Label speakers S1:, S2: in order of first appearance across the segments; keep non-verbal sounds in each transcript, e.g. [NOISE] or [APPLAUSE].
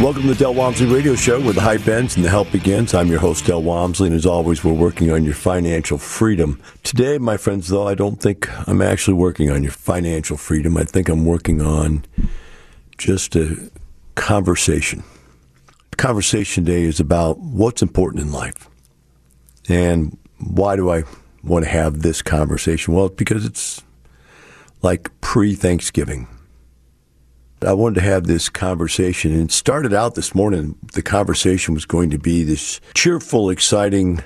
S1: Welcome to the Del Walmsley Radio Show where the hype ends and the help begins. I'm your host, Del Walmsley, and as always, we're working on your financial freedom. Today, my friends, though, I don't think I'm actually working on your financial freedom. I think I'm working on just a conversation. Conversation today is about what's important in life. And why do I want to have this conversation? Well, because it's like pre Thanksgiving. I wanted to have this conversation and started out this morning. The conversation was going to be this cheerful, exciting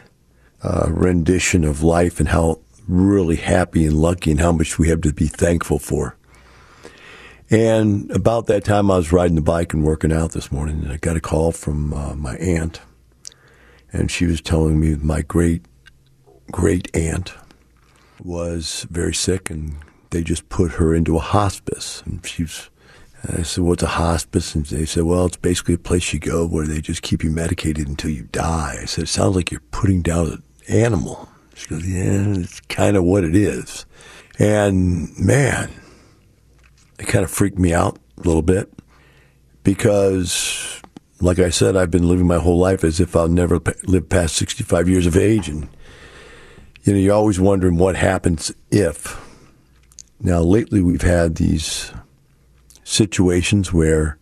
S1: uh, rendition of life and how really happy and lucky and how much we have to be thankful for. And about that time, I was riding the bike and working out this morning, and I got a call from uh, my aunt, and she was telling me my great great aunt was very sick, and they just put her into a hospice, and she's I said, what's a hospice? And they said, well, it's basically a place you go where they just keep you medicated until you die. I said, it sounds like you're putting down an animal. She goes, yeah, it's kind of what it is. And man, it kind of freaked me out a little bit because, like I said, I've been living my whole life as if I'll never live past 65 years of age. And, you know, you're always wondering what happens if. Now, lately we've had these situations where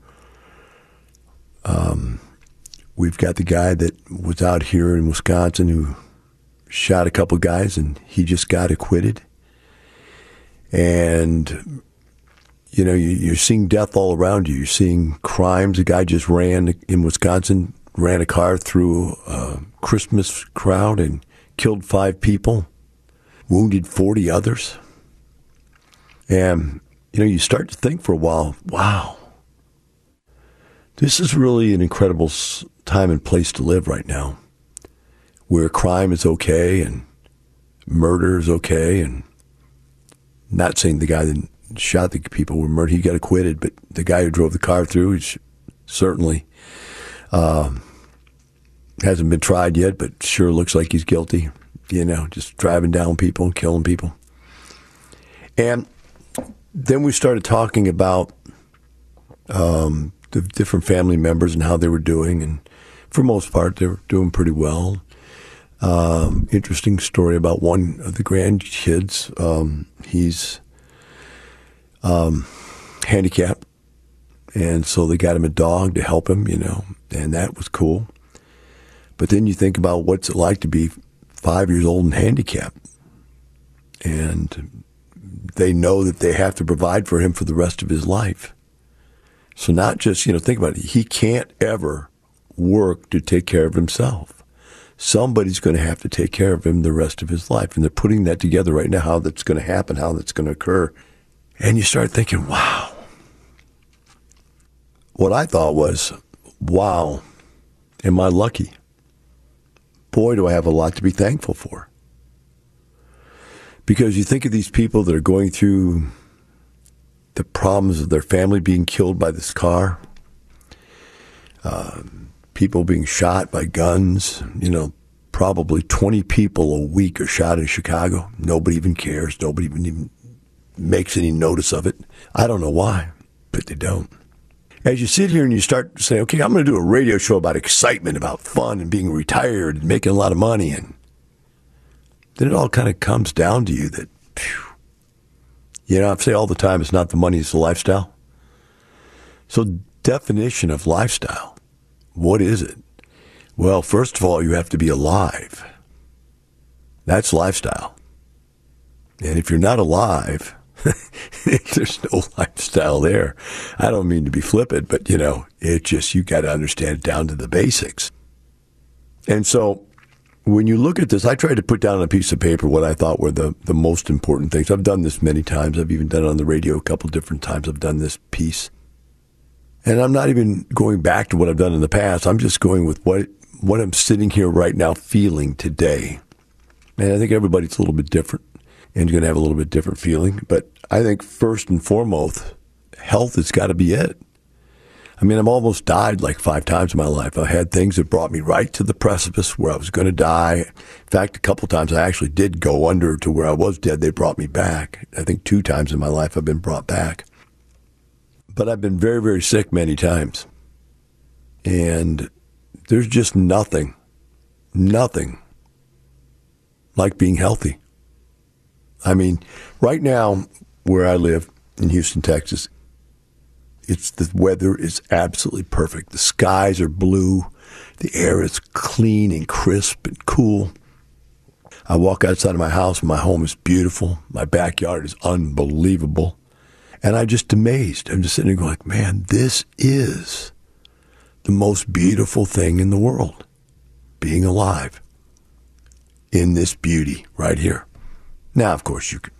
S1: um, we've got the guy that was out here in Wisconsin who shot a couple guys and he just got acquitted. And, you know, you, are seeing death all around you. You're seeing crimes. A guy just ran in Wisconsin, ran a car through a Christmas crowd and killed five people, wounded 40 others. And you know, you start to think for a while, wow, this is really an incredible time and place to live right now, where crime is okay and murder is okay, and not saying the guy that shot the people were murdered, he got acquitted, but the guy who drove the car through is certainly um, hasn't been tried yet, but sure looks like he's guilty. You know, just driving down people and killing people. And then we started talking about um, the different family members and how they were doing, and for most part, they were doing pretty well. Um, interesting story about one of the grandkids. Um, he's um, handicapped, and so they got him a dog to help him, you know, and that was cool. But then you think about what's it like to be five years old and handicapped, and they know that they have to provide for him for the rest of his life. So not just, you know, think about it. He can't ever work to take care of himself. Somebody's going to have to take care of him the rest of his life. And they're putting that together right now, how that's going to happen, how that's going to occur. And you start thinking, wow. What I thought was, wow, am I lucky? boy, do I have a lot to be thankful for. Because you think of these people that are going through the problems of their family being killed by this car, uh, people being shot by guns, you know, probably 20 people a week are shot in Chicago. Nobody even cares. Nobody even, even makes any notice of it. I don't know why, but they don't. As you sit here and you start to say, okay, I'm going to do a radio show about excitement, about fun and being retired and making a lot of money. And then it all kind of comes down to you that, phew, you know, I say all the time, it's not the money, it's the lifestyle. So, definition of lifestyle, what is it? Well, first of all, you have to be alive. That's lifestyle. And if you're not alive, [LAUGHS] there's no lifestyle there. I don't mean to be flippant, but you know, it just, you got to understand it down to the basics. And so when you look at this, I tried to put down on a piece of paper what I thought were the, the most important things. I've done this many times. I've even done it on the radio a couple different times. I've done this piece. And I'm not even going back to what I've done in the past. I'm just going with what what I'm sitting here right now feeling today. And I think everybody's a little bit different and you're going to have a little bit different feeling. But I think first and foremost, health has got to be it. I mean, I've almost died like five times in my life. I had things that brought me right to the precipice where I was going to die. In fact, a couple times I actually did go under to where I was dead. They brought me back. I think two times in my life I've been brought back. But I've been very, very sick many times. And there's just nothing, nothing like being healthy. I mean, right now, where I live in Houston, Texas, it's the weather is absolutely perfect. The skies are blue, the air is clean and crisp and cool. I walk outside of my house, my home is beautiful. My backyard is unbelievable. And I'm just amazed. I'm just sitting there going, like, man, this is the most beautiful thing in the world being alive in this beauty right here. Now, of course, you could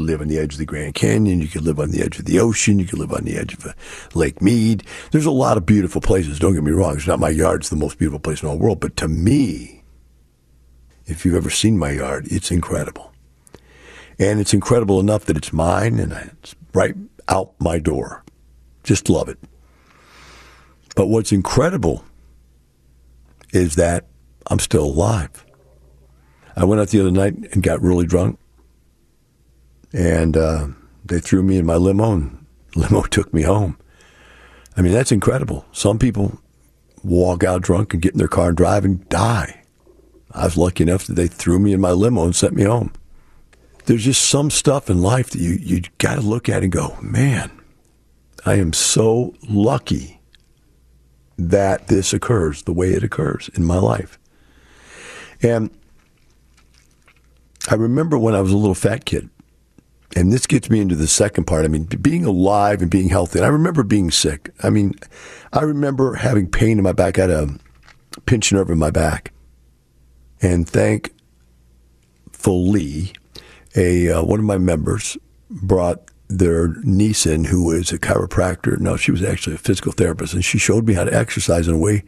S1: live on the edge of the Grand Canyon. You could live on the edge of the ocean. You could live on the edge of uh, Lake Mead. There's a lot of beautiful places. Don't get me wrong. It's not my yard. It's the most beautiful place in all the world. But to me, if you've ever seen my yard, it's incredible. And it's incredible enough that it's mine and it's right out my door. Just love it. But what's incredible is that I'm still alive. I went out the other night and got really drunk, and uh, they threw me in my limo, and [LAUGHS] limo took me home. I mean, that's incredible. Some people walk out drunk and get in their car and drive and die. I was lucky enough that they threw me in my limo and sent me home. There's just some stuff in life that you you got to look at and go, man, I am so lucky that this occurs the way it occurs in my life. And I remember when I was a little fat kid, and this gets me into the second part. I mean, being alive and being healthy. And I remember being sick. I mean, I remember having pain in my back. I had a pinched nerve in my back. And thankfully, a uh, one of my members brought their niece in who is a chiropractor. No, she was actually a physical therapist, and she showed me how to exercise in a way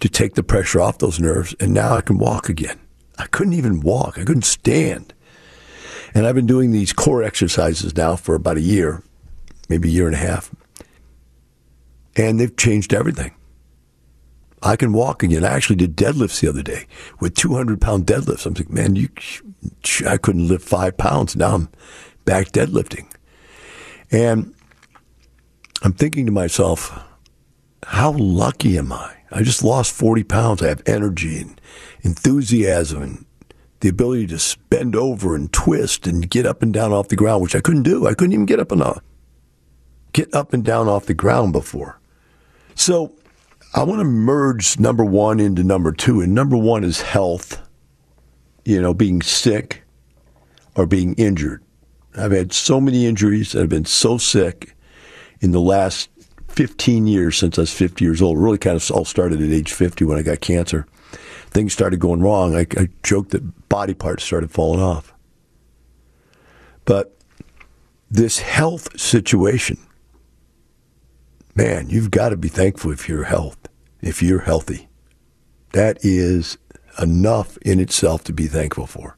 S1: to take the pressure off those nerves. And now I can walk again. I couldn't even walk. I couldn't stand. And I've been doing these core exercises now for about a year, maybe a year and a half. And they've changed everything. I can walk again. I actually did deadlifts the other day with 200 pound deadlifts. I'm like, man, you, I couldn't lift five pounds. Now I'm back deadlifting. And I'm thinking to myself, how lucky am I? I just lost 40 pounds. I have energy and enthusiasm and the ability to bend over and twist and get up and down off the ground, which I couldn't do. I couldn't even get up and get up and down off the ground before. So I want to merge number one into number two. And number one is health, you know, being sick or being injured. I've had so many injuries. I've been so sick in the last 15 years since I was 50 years old. Really kind of all started at age 50 when I got cancer. Things started going wrong. I, I joked that body parts started falling off. But this health situation, man, you've got to be thankful if you're health, if you're healthy. That is enough in itself to be thankful for.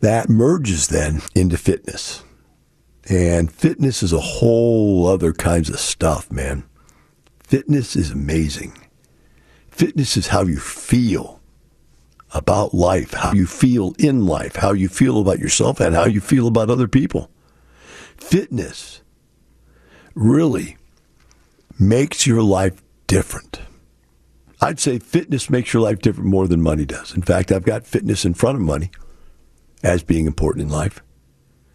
S1: That merges then into fitness. And fitness is a whole other kinds of stuff, man. Fitness is amazing. Fitness is how you feel about life, how you feel in life, how you feel about yourself, and how you feel about other people. Fitness really makes your life different. I'd say fitness makes your life different more than money does. In fact, I've got fitness in front of money as being important in life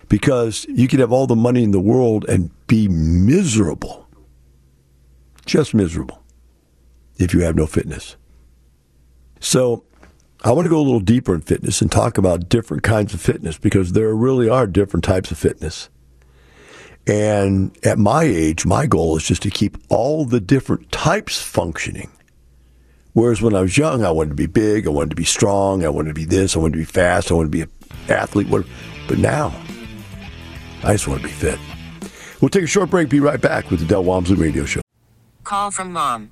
S1: because you could have all the money in the world and be miserable, just miserable, if you have no fitness. So, I want to go a little deeper in fitness and talk about different kinds of fitness because there really are different types of fitness. And at my age, my goal is just to keep all the different types functioning. Whereas when I was young, I wanted to be big, I wanted to be strong, I wanted to be this, I wanted to be fast, I wanted to be an athlete. But now, I just want to be fit. We'll take a short break, be right back with the Del Walmsley Radio Show.
S2: Call from mom.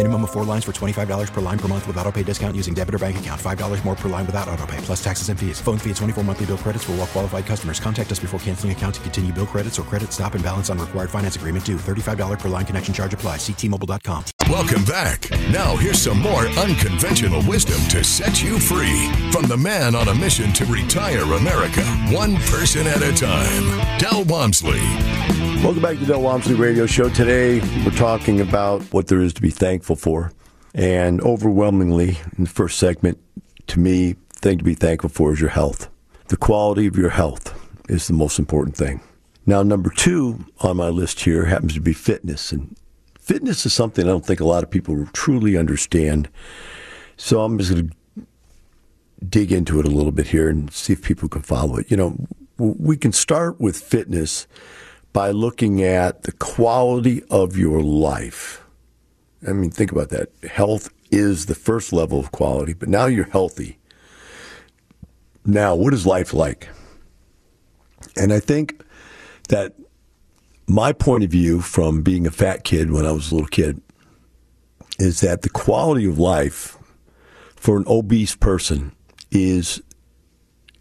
S3: Minimum of four lines for $25 per line per month with auto pay discount using debit or bank account. $5 more per line without auto pay, plus taxes and fees. Phone fee at 24 monthly bill credits for all well qualified customers. Contact us before canceling account to continue bill credits or credit stop and balance on required finance agreement due. $35 per line connection charge apply. Ctmobile.com.
S4: Welcome back. Now here's some more unconventional wisdom to set you free from the man on a mission to retire America, one person at a time. Del Walmsley.
S1: Welcome back to the Del Walmsley Radio Show. Today, we're talking about what there is to be thankful for. And overwhelmingly, in the first segment, to me, thing to be thankful for is your health. The quality of your health is the most important thing. Now, number two on my list here happens to be fitness. And fitness is something I don't think a lot of people truly understand. So I'm just going to dig into it a little bit here and see if people can follow it. You know, we can start with fitness by looking at the quality of your life. I mean, think about that. Health is the first level of quality, but now you're healthy. Now, what is life like? And I think that my point of view from being a fat kid when I was a little kid is that the quality of life for an obese person is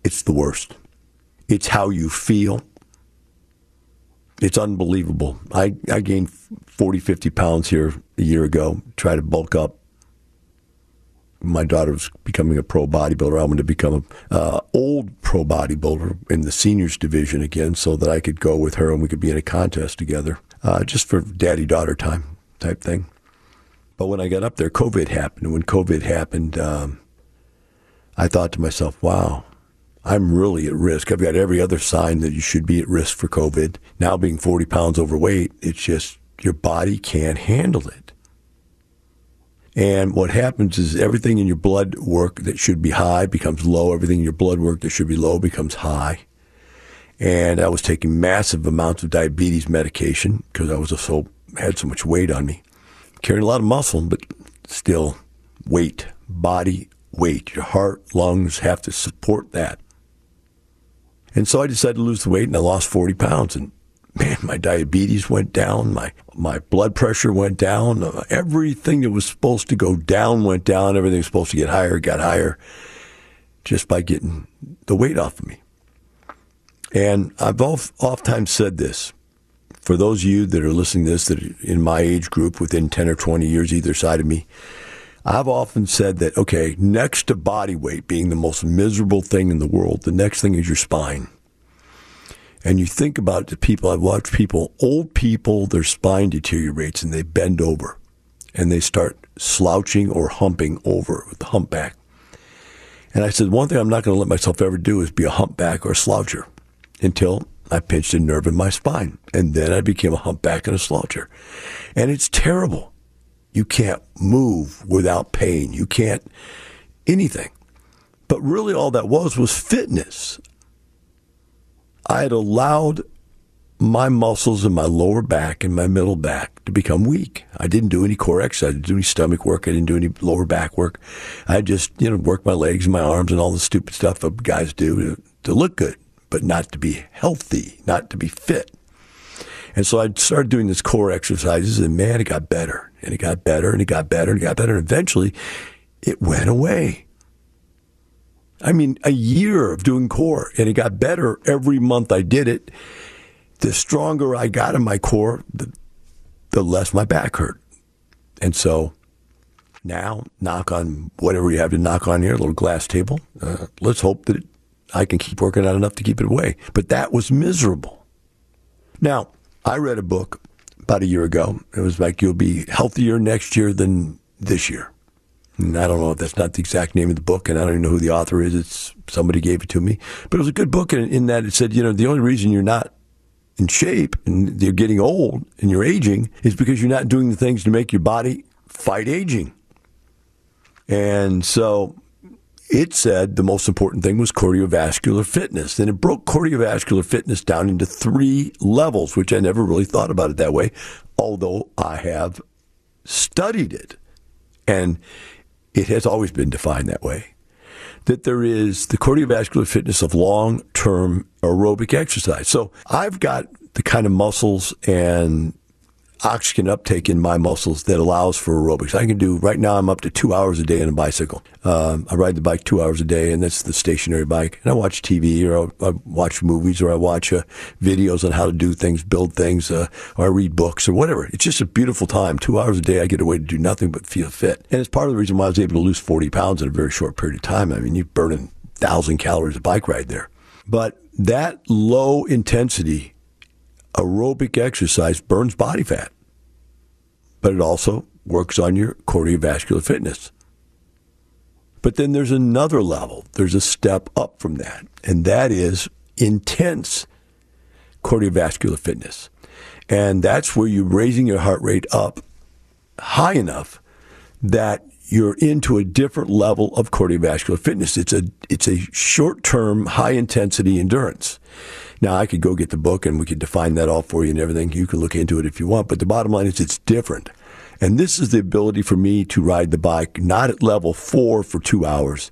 S1: it's the worst. It's how you feel it's unbelievable. I, I gained 40, 50 pounds here a year ago, try to bulk up. My daughter was becoming a pro bodybuilder. I wanted to become an uh, old pro bodybuilder in the seniors division again so that I could go with her and we could be in a contest together, uh, just for daddy daughter time type thing. But when I got up there, COVID happened. And when COVID happened, um, I thought to myself, wow, I'm really at risk. I've got every other sign that you should be at risk for COVID. Now being 40 pounds overweight, it's just your body can't handle it. And what happens is everything in your blood work that should be high becomes low. Everything in your blood work that should be low becomes high. And I was taking massive amounts of diabetes medication because I was so had so much weight on me. Carrying a lot of muscle, but still weight, body weight. Your heart, lungs have to support that. And so I decided to lose the weight and I lost 40 pounds. And man, my diabetes went down. My, my blood pressure went down. Uh, everything that was supposed to go down went down. Everything was supposed to get higher got higher. just by getting the weight off of me. And I've oft times said this for those of you that are listening to this that are in my age group within 10 or 20 years either side of me, I've often said that, okay, next to body weight being the most miserable thing in the world, the next thing is your spine. And you think about the people, I've watched people, old people, their spine deteriorates and they bend over and they start slouching or humping over with the humpback. And I said, one thing I'm not going to let myself ever do is be a humpback or a sloucher until I pinched a nerve in my spine. And then I became a humpback and a sloucher. And it's terrible. You can't move without pain. You can't anything. But really, all that was was fitness. I had allowed my muscles in my lower back and my middle back to become weak. I didn't do any core exercise. I didn't do any stomach work. I didn't do any lower back work. I just, you know, worked my legs and my arms and all the stupid stuff that guys do to, to look good, but not to be healthy, not to be fit. And so I started doing this core exercises and man, it got better and it got better and it got better and it got better. And eventually it went away. I mean, a year of doing core and it got better every month I did it the stronger I got in my core, the, the less my back hurt. And so now, knock on whatever you have to knock on here, a little glass table. Uh, let's hope that I can keep working out enough to keep it away. But that was miserable. Now, I read a book about a year ago. It was like, you'll be healthier next year than this year. And I don't know if that's not the exact name of the book, and I don't even know who the author is. It's somebody gave it to me, but it was a good book in, in that it said, you know, the only reason you're not in shape and you're getting old and you're aging is because you're not doing the things to make your body fight aging. And so it said the most important thing was cardiovascular fitness. And it broke cardiovascular fitness down into three levels, which I never really thought about it that way, although I have studied it. And it has always been defined that way that there is the cardiovascular fitness of long term aerobic exercise. So I've got the kind of muscles and oxygen uptake in my muscles that allows for aerobics. I can do right now. I'm up to two hours a day on a bicycle. Um, I ride the bike two hours a day, and that's the stationary bike. And I watch TV, or I, I watch movies, or I watch uh, videos on how to do things, build things, uh, or I read books, or whatever. It's just a beautiful time. Two hours a day, I get away to do nothing but feel fit, and it's part of the reason why I was able to lose 40 pounds in a very short period of time. I mean, you're burning thousand calories a bike ride there, but that low intensity aerobic exercise burns body fat, but it also works on your cardiovascular fitness. But then there's another level, there's a step up from that, and that is intense cardiovascular fitness. And that's where you're raising your heart rate up high enough that you're into a different level of cardiovascular fitness. It's a it's a short-term high intensity endurance. Now, I could go get the book and we could define that all for you and everything. You can look into it if you want. But the bottom line is it's different. And this is the ability for me to ride the bike, not at level four for two hours,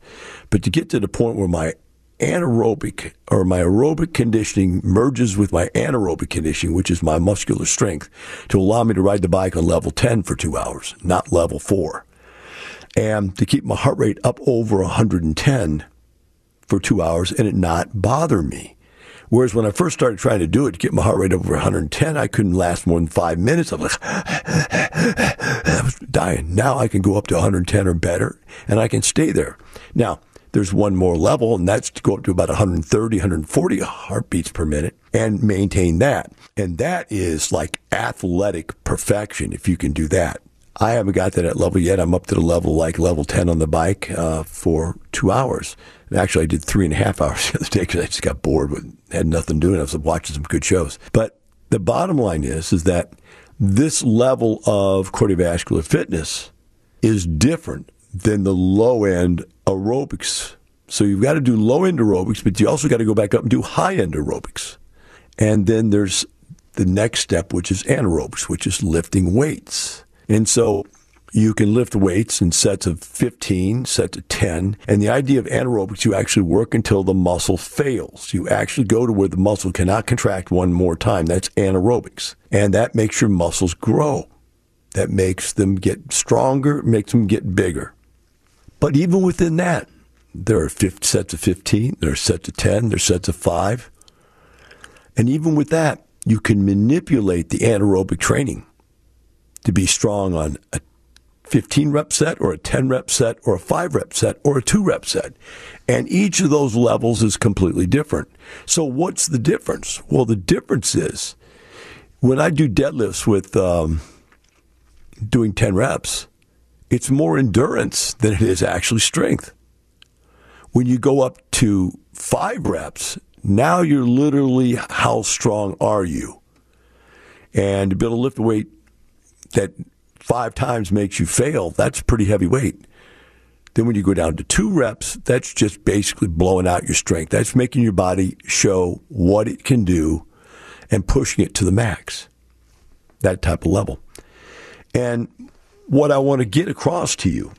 S1: but to get to the point where my anaerobic or my aerobic conditioning merges with my anaerobic conditioning, which is my muscular strength, to allow me to ride the bike on level 10 for two hours, not level four. And to keep my heart rate up over 110 for two hours and it not bother me. Whereas when I first started trying to do it, to get my heart rate over 110, I couldn't last more than five minutes. I was like, [SIGHS] I was dying. Now I can go up to 110 or better, and I can stay there. Now, there's one more level, and that's to go up to about 130, 140 heartbeats per minute and maintain that. And that is like athletic perfection if you can do that. I haven't got to that level yet. I'm up to the level like level 10 on the bike uh, for two hours. And actually, I did three and a half [LAUGHS] hours the other day because I just got bored with had nothing doing. I was watching some good shows. But the bottom line is is that this level of cardiovascular fitness is different than the low end aerobics. So you've got to do low end aerobics, but you also got to go back up and do high end aerobics. And then there's the next step, which is anaerobics, which is lifting weights. And so you can lift weights in sets of 15, sets of 10. And the idea of anaerobics, you actually work until the muscle fails. You actually go to where the muscle cannot contract one more time. That's anaerobics. And that makes your muscles grow. That makes them get stronger, makes them get bigger. But even within that, There are sets of 15, there are sets of 10, there are sets of 5. And even with that, you can manipulate the anaerobic training to be strong on a 15 rep set or a 10 rep set or a 5 rep set or a 2 rep set. And each of those levels is completely different. So, what's the difference? Well, the difference is when I do deadlifts with um, doing 10 reps, it's more endurance than it is actually strength. When you go up to five reps, now you're literally how strong are you? And to be able to lift a weight that five times makes you fail, that's pretty heavy weight. Then when you go down to two reps, that's just basically blowing out your strength. That's making your body show what it can do and pushing it to the max. That type of level. And what I want to get across to you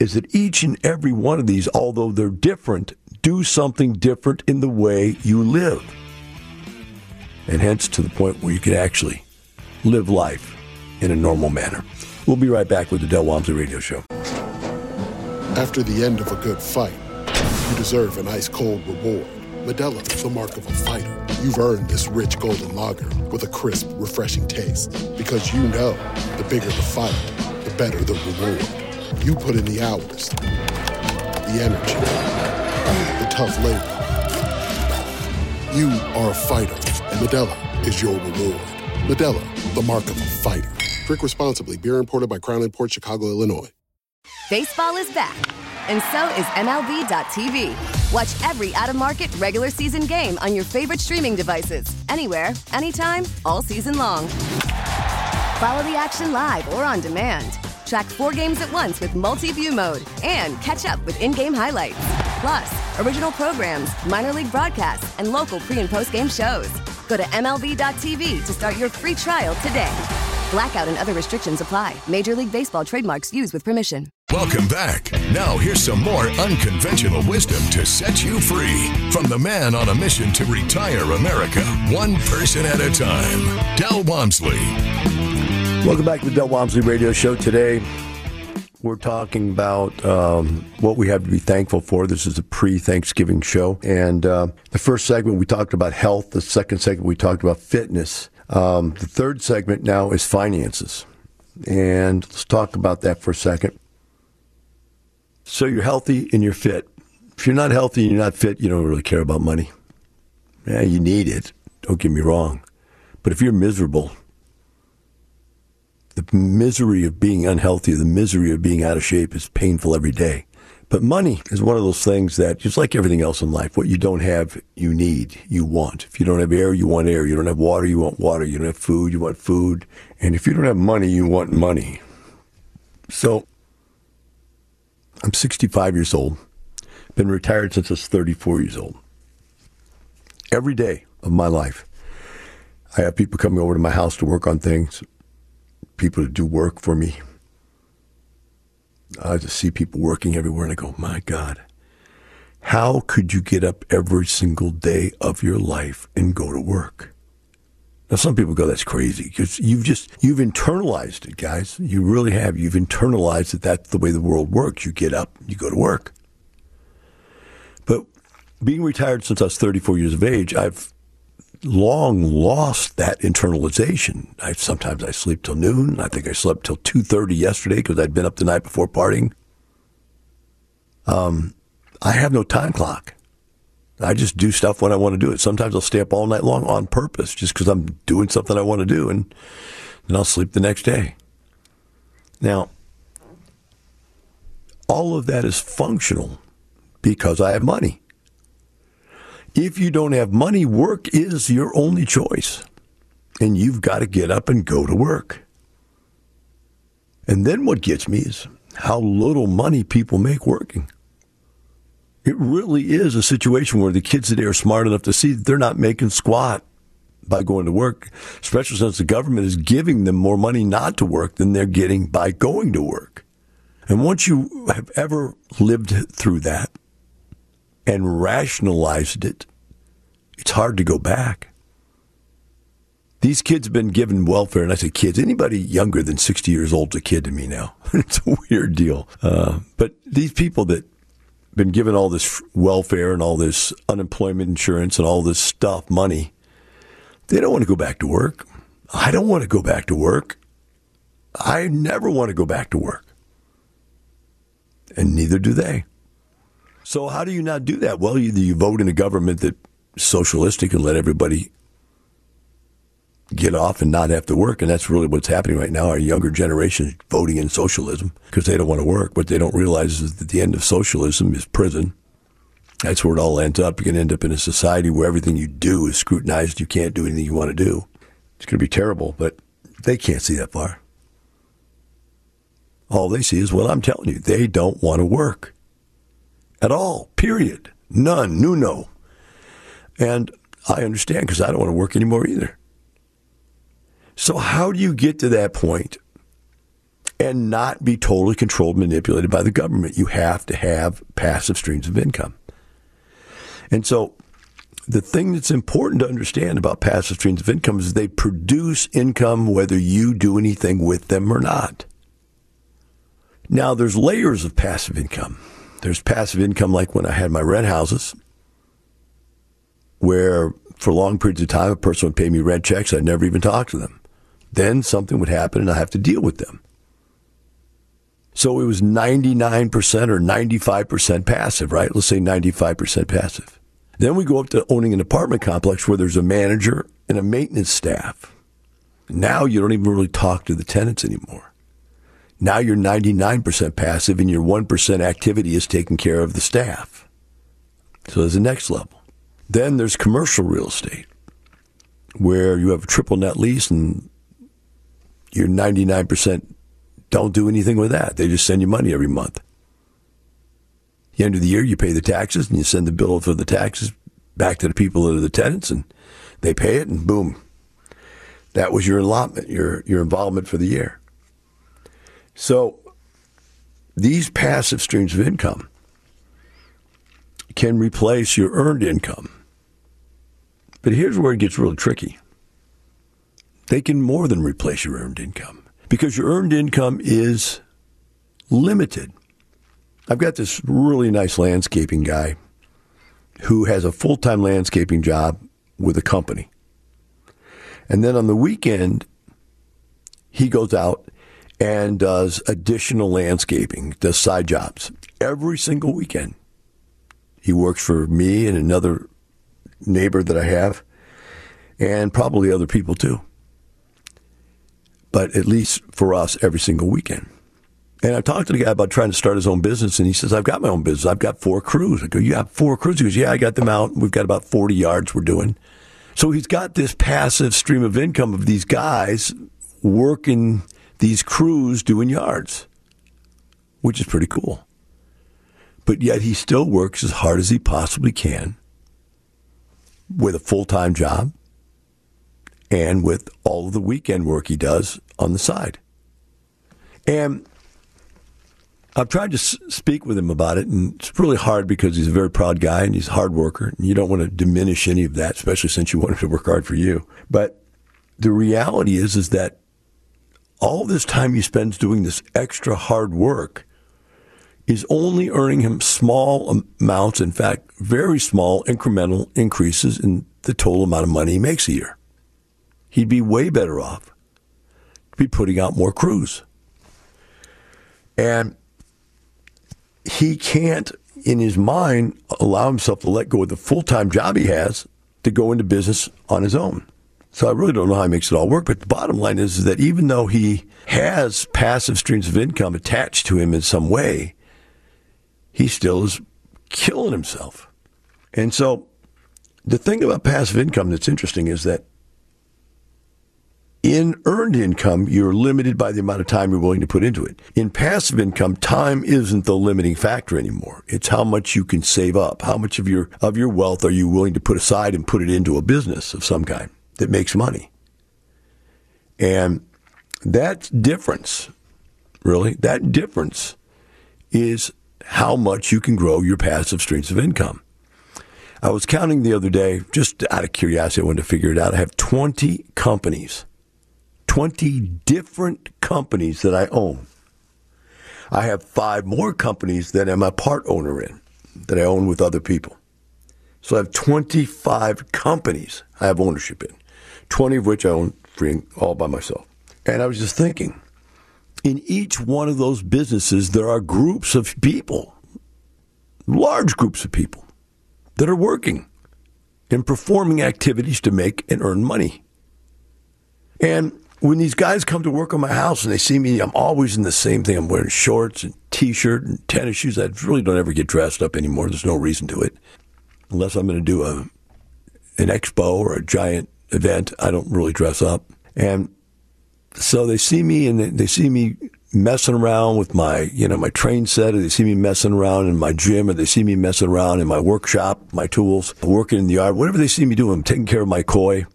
S1: is that each and every one of these, although they're different, do something different in the way you live. And hence to the point where you can actually live life in a normal manner. We'll be right back with the Del Walmsley Radio Show.
S5: After the end of a good fight, you deserve an ice cold reward. Modelo is the mark of a fighter. You've earned this rich golden lager with a crisp, refreshing taste. Because you know the bigger the fight, the better the reward. You put in the hours, the energy, the tough labor. You are a fighter, and Modelo is your reward. Modelo, the mark of a fighter. Drink responsibly. Beer imported by Crown Port Chicago, Illinois.
S6: Baseball is back, and so is MLB.tv. Watch every out-of-market regular season game on your favorite streaming devices, anywhere, anytime, all season long. Follow the action live or on demand. Track four games at once with multi-view mode and catch up with in-game highlights. Plus, original programs, minor league broadcasts, and local pre- and post-game shows. Go to MLB.tv to start your free trial today. Blackout and other restrictions apply. Major League Baseball trademarks used with permission.
S4: Welcome back. Now, here's some more unconventional wisdom to set you free from the man on a mission to retire America, one person at a time, Del Walmsley.
S1: Welcome back to the Del Walmsley Radio Show. Today, we're talking about um, what we have to be thankful for. This is a pre Thanksgiving show. And uh, the first segment, we talked about health. The second segment, we talked about fitness. Um, the third segment now is finances. And let's talk about that for a second. So you're healthy and you're fit. If you're not healthy and you're not fit, you don't really care about money. Yeah, you need it. Don't get me wrong. But if you're miserable, the misery of being unhealthy, the misery of being out of shape is painful every day. But money is one of those things that, just like everything else in life, what you don't have, you need, you want. If you don't have air, you want air. You don't have water, you want water. You don't have food, you want food. And if you don't have money, you want money. So, I'm 65 years old. Been retired since I was 34 years old. Every day of my life, I have people coming over to my house to work on things, people to do work for me. I just see people working everywhere and I go, my God, how could you get up every single day of your life and go to work? Now, some people go, that's crazy because you've just, you've internalized it, guys. You really have. You've internalized that that's the way the world works. You get up, you go to work. But being retired since I was 34 years of age, I've long lost that internalization. I sometimes I sleep till noon. I think I slept till two thirty yesterday because I'd been up the night before partying. Um, I have no time clock. I just do stuff when I want to do it. Sometimes I'll stay up all night long on purpose just because I'm doing something I want to do, and then I'll sleep the next day. Now, all of that is functional because I have money. If you don't have money, work is your only choice. And you've got to get up and go to work. And then what gets me is how little money people make working. It really is a situation where the kids today are smart enough to see that they're not making squat by going to work, especially since the government is giving them more money not to work than they're getting by going to work. And once you have ever lived through that, and rationalized it, it's hard to go back. These kids have been given welfare, and I say kids, anybody younger than 60 years old is a kid to me now. [LAUGHS] it's a weird deal. Uh, but these people that been given all this welfare and all this unemployment insurance and all this stuff, money, they don't want to go back to work. I don't want to go back to work. I never want to go back to work. And neither do they. So, how do you not do that? Well, either you vote in a government that's socialistic and let everybody get off and not have to work. And that's really what's happening right now. Our younger generation is voting in socialism because they don't want to work. What they don't realize is that the end of socialism is prison. That's where it all ends up. Going to end up in a society where everything you do is scrutinized. You can't do anything you want to do. It's going to be terrible, but they can't see that far. All they see is what I'm telling you. They don't want to work at all, period. None, nuno. And I understand because I don't want to work anymore either. So, how do you get to that point and not be totally controlled, manipulated by the government? You have to have passive streams of income. And so, the thing that's important to understand about passive streams of income is they produce income whether you do anything with them or not. Now, there's layers of passive income. There's passive income like when I had my rent houses, where for long periods of time a person would pay me rent checks, I'd never even talk to them. Then something would happen and I have to deal with them. So it was 99% or 95% passive, right? Let's say 95% passive. Then we go up to owning an apartment complex where there's a manager and a maintenance staff. Now you don't even really talk to the tenants anymore. Now you're 99% passive and your 1% activity is taking care of the staff. So there's the next level. Then there's commercial real estate where you have a triple net lease and you're 99% don't do anything with that. They just send you money every month. The end of the year, you pay the taxes and you send the bill for the taxes back to the people that are the tenants and they pay it and boom. That was your allotment, your, your involvement for the year. So these passive streams of income can replace your earned income. But here's where it gets really tricky. They can more than replace your earned income because your earned income is limited. I've got this really nice landscaping guy who has a full time landscaping job with a company. And then on the weekend, he goes out and does additional landscaping, does side jobs every single weekend. He works for me and another neighbor that I have, and probably other people too. But at least for us, every single weekend. And I talked to the guy about trying to start his own business, and he says, I've got my own business. I've got four crews. I go, You have four crews? He goes, Yeah, I got them out. We've got about 40 yards we're doing. So he's got this passive stream of income of these guys working these crews doing yards, which is pretty cool. But yet he still works as hard as he possibly can with a full time job and with all of the weekend work he does on the side. And I've tried to speak with him about it, and it's really hard because he's a very proud guy and he's a hard worker. And you don't want to diminish any of that, especially since you want him to work hard for you. But the reality is, is that all this time he spends doing this extra hard work is only earning him small amounts, in fact, very small incremental increases in the total amount of money he makes a year. He'd be way better off to be putting out more crews. And he can't, in his mind, allow himself to let go of the full time job he has to go into business on his own. So I really don't know how he makes it all work. But the bottom line is, that even though he has passive streams of income attached to him in some way, he still is killing himself. And so the thing about passive income that's interesting is that in earned income, you're limited by the amount of time you're willing to put into it. In passive income, time isn't the limiting factor anymore. It's how much you can save up. How much of your of your wealth are you willing to put aside and put it into a business of some kind that makes money? And that difference, really, that difference is how much you can grow your passive streams of income. I was counting the other day, just out of curiosity, I wanted to figure it out. I have 20 companies 20 different companies that I own. I have five more companies that I'm a part owner in. that I own with other people. So I have 25 companies I have ownership in, 20 of which I own free all by myself. And I was just thinking, in each one of those businesses, there are groups of people, large groups of people, that are working and performing activities to make and earn money. And when these guys come to work on my house and they see me, I'm always in the same thing. I'm wearing shorts and t-shirt and tennis shoes. I really don't ever get dressed up anymore. There's no reason to it, unless I'm going to do a an expo or a giant event. I don't really dress up, and so they see me and they, see me messing around with my, you know, my train set, or they see me messing around in my gym, or they see me messing around in my workshop, my tools, working in the yard, whatever they see me doing, I'm taking care of my koi.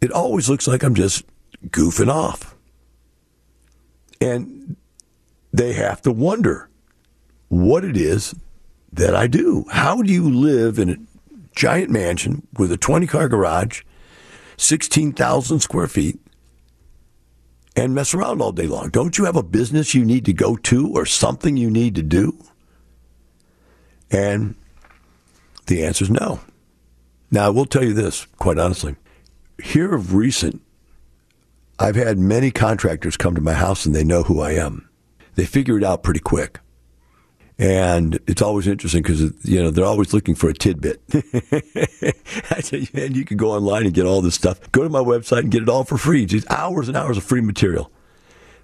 S1: It always looks like I'm just goofing off. And they have to wonder what it is that I do. How do you live in a giant mansion with a 20 car garage, 16,000 square feet, and mess around all day long? Don't you have a business you need to go to or something you need to do? And the answer is no. Now, I will tell you this, quite honestly. Here of recent, I've had many contractors come to my house and they know who I am. They figure it out pretty quick. And it's always interesting because, you know, they're always looking for a tidbit. [LAUGHS] and you can go online and get all this stuff. Go to my website and get it all for free. Just hours and hours of free material.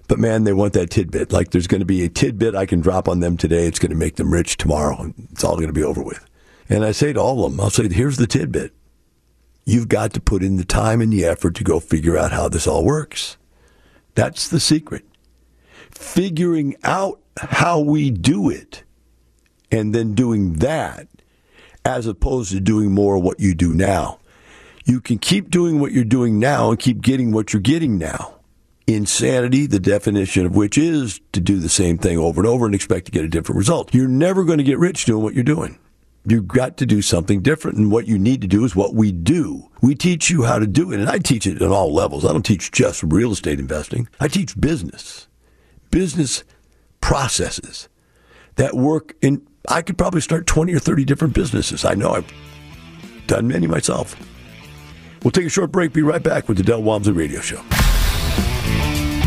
S1: But man, they want that tidbit. Like there's going to be a tidbit I can drop on them today. It's going to make them rich tomorrow. It's all going to be over with. And I say to all of them, I'll say, here's the tidbit. You've got to put in the time and the effort to go figure out how this all works. That's the secret. Figuring out how we do it and then doing that as opposed to doing more of what you do now. You can keep doing what you're doing now and keep getting what you're getting now. Insanity, the definition of which is to do the same thing over and over and expect to get a different result. You're never going to get rich doing what you're doing. You've got to do something different. And what you need to do is what we do. We teach you how to do it. And I teach it at all levels. I don't teach just real estate investing. I teach business, business processes that work in, I could probably start 20 or 30 different businesses. I know I've done many myself. We'll take a short break. Be right back with the Del Walmsley Radio Show.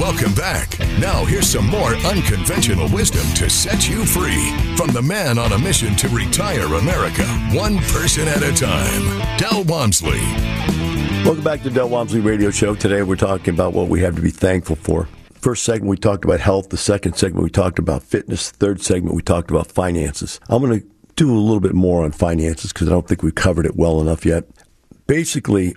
S4: Welcome back. Now, here's some more unconventional wisdom to set you free from the man on a mission to retire America, one person at a time, Del Walmsley.
S1: Welcome back to Del Walmsley Radio Show. Today, we're talking about what we have to be thankful for. First segment, we talked about health. The second segment, we talked about fitness. The Third segment, we talked about finances. I'm going to do a little bit more on finances because I don't think we've covered it well enough yet. Basically,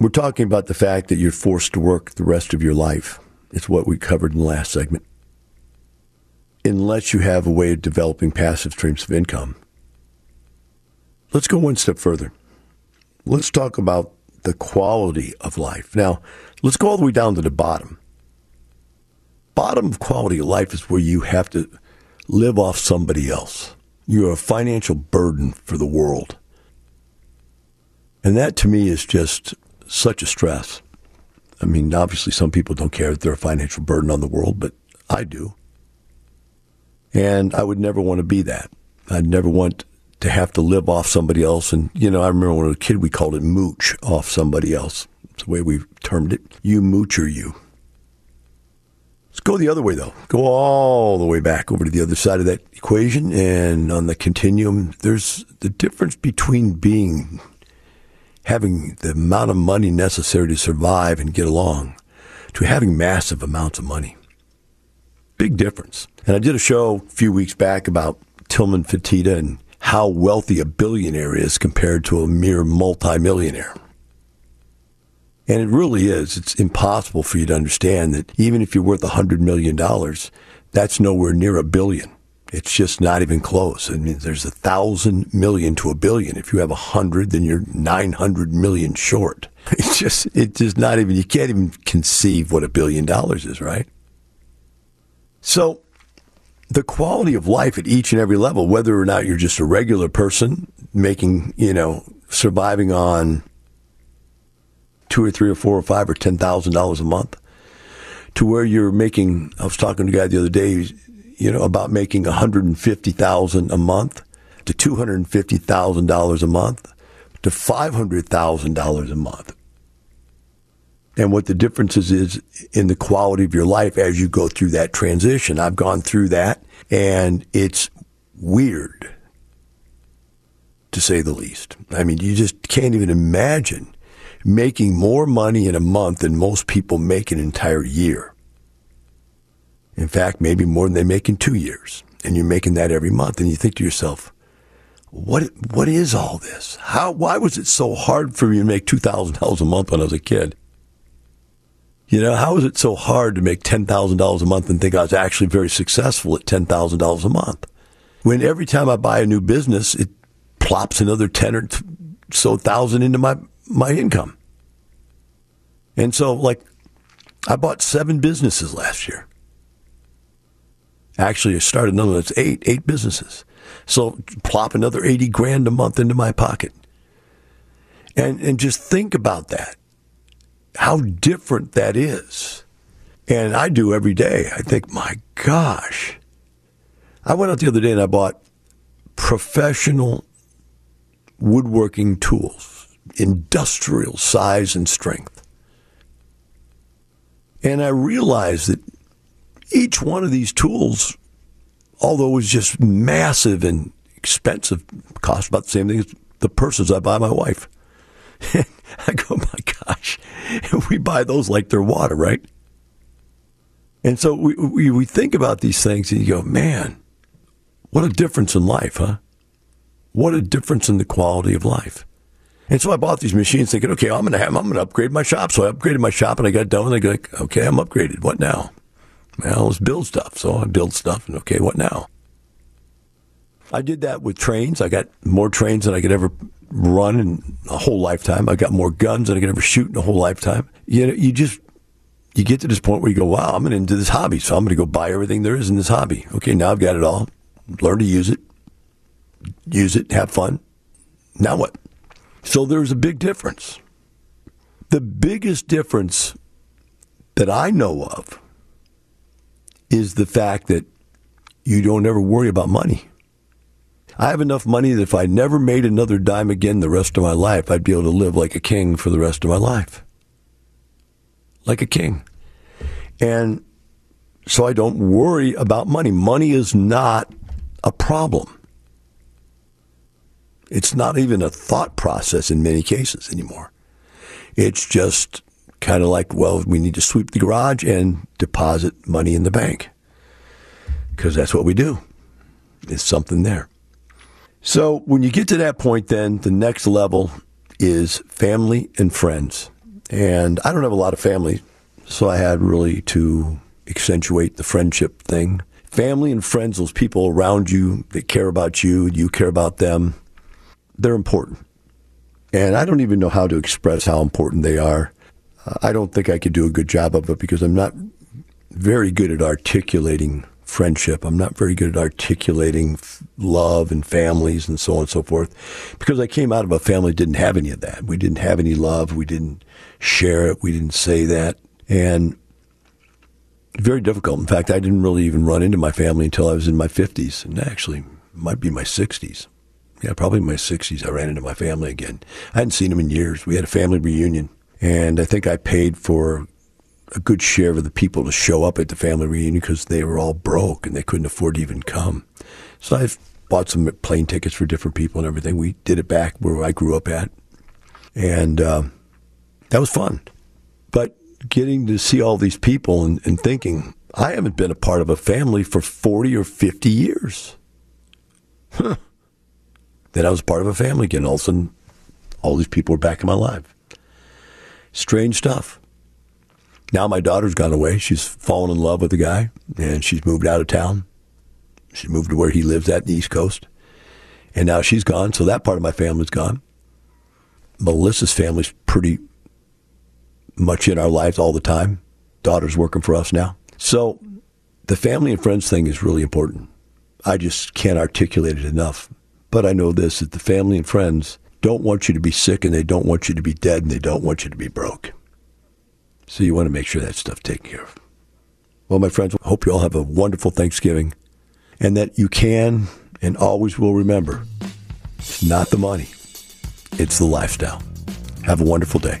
S1: we're talking about the fact that you're forced to work the rest of your life. It's what we covered in the last segment. Unless you have a way of developing passive streams of income. Let's go one step further. Let's talk about the quality of life. Now, let's go all the way down to the bottom. Bottom of quality of life is where you have to live off somebody else. You're a financial burden for the world. And that to me is just such a stress. I mean, obviously, some people don't care that they're a financial burden on the world, but I do. And I would never want to be that. I'd never want to have to live off somebody else. And, you know, I remember when I was a kid, we called it mooch off somebody else. It's the way we termed it. You moocher, you. Let's go the other way, though. Go all the way back over to the other side of that equation. And on the continuum, there's the difference between being having the amount of money necessary to survive and get along to having massive amounts of money. Big difference. And I did a show a few weeks back about Tillman Fertitta and how wealthy a billionaire is compared to a mere multimillionaire. And it really is. It's impossible for you to understand that even if you're worth $100 million, that's nowhere near a billion. It's just not even close. I mean, there's a thousand million to a billion. If you have a hundred, then you're 900 million short. [LAUGHS] It's just, it's just not even, you can't even conceive what a billion dollars is, right? So the quality of life at each and every level, whether or not you're just a regular person making, you know, surviving on two or three or four or five or ten thousand dollars a month, to where you're making. I was talking to a guy the other day, you know, about making one hundred and fifty thousand a month. to $250,000 a month to $500,000 a month. And what the differences is in the quality of your life as you go through that transition. I've gone through that and it's weird to say the least. I mean, you just can't even imagine making more money in a month than most people make an entire year. In fact, maybe more than they make in two years. And you're making that every month. And you think to yourself, what, what is all this? How, why was it so hard for me to make $2,000 a month when I was a kid? You know, how is it so hard to make $10,000 a month and think I was actually very successful at $10,000 a month? When every time I buy a new business, it plops another 10 or so thousand into my, my income. And so, like, I bought seven businesses last year. Actually, I started another, it's eight, eight businesses. So plop another 80 grand a month into my pocket. And, and just think about that. How different that is. And I do every day. I think, my gosh. I went out the other day and I bought professional woodworking tools, industrial size and strength. And I realized that each one of these tools, although it was just massive and expensive, cost about the same thing as the purses I buy my wife. [LAUGHS] I go, my gosh, [LAUGHS] we buy those like they're water, right? And so we, we, we think about these things and you go, man, what a difference in life, huh? What a difference in the quality of life. And so I bought these machines thinking, okay, I'm going to have, I'm going to upgrade my shop. So I upgraded my shop and I got done and I go like, okay, I'm upgraded. What now? Well, let's build stuff. So I build stuff and okay, what now? I did that with trains. I got more trains than I could ever run in a whole lifetime. I got more guns than I could ever shoot in a whole lifetime. You know, you just you get to this point where you go, wow, I'm into this hobby, so I'm going to go buy everything there is in this hobby. Okay, now I've got it all. Learn to use it, use it, have fun. Now what? So there's a big difference. The biggest difference that I know of is the fact that you don't ever worry about money. I have enough money that if I never made another dime again the rest of my life, I'd be able to live like a king for the rest of my life. Like a king. And so I don't worry about money. Money is not a problem. It's not even a thought process in many cases anymore. It's just kind of like, well, we need to sweep the garage and deposit money in the bank because that's what we do. There's something there. So when you get to that point, then the next level is family and friends. And I don't have a lot of family, so I had really to accentuate the friendship thing. Family and friends, those people around you that care about you, you care about them, they're important. And I don't even know how to express how important they are. Uh, I don't think I could do a good job of it because I'm not very good at articulating friendship. I'm not very good at articulating love and families and so on and so forth because I came out of a family that didn't have any of that. We didn't have any love. We didn't share it. We didn't say that. And very difficult. In fact, I didn't really even run into my family until I was in my 50s and actually might be my 60s. Yeah, probably in my 60s, I ran into my family again. I hadn't seen them in years. We had a family reunion. And I think I paid for a good share of the people to show up at the family reunion because they were all broke and they couldn't afford to even come. So I bought some plane tickets for different people and everything. We did it back where I grew up at. And uh, that was fun. But getting to see all these people and, and thinking, I haven't been a part of a family for 40 or 50 years. Huh. Then I was part of a family again. All of a sudden, all these people were back in my life. Strange stuff. Now my daughter's gone away. She's fallen in love with a guy, and she's moved out of town. She moved to where he lives at the East Coast. And now she's gone, so that part of my family's gone. Melissa's family's pretty much in our lives all the time. Daughter's working for us now. So the family and friends thing is really important. I just can't articulate it enough. But I know this that the family and friends don't want you to be sick and they don't want you to be dead and they don't want you to be broke. So you want to make sure that stuff's taken care of. Well, my friends, I hope you all have a wonderful Thanksgiving and that you can And always will remember it's not the money, it's the lifestyle. Have a wonderful day.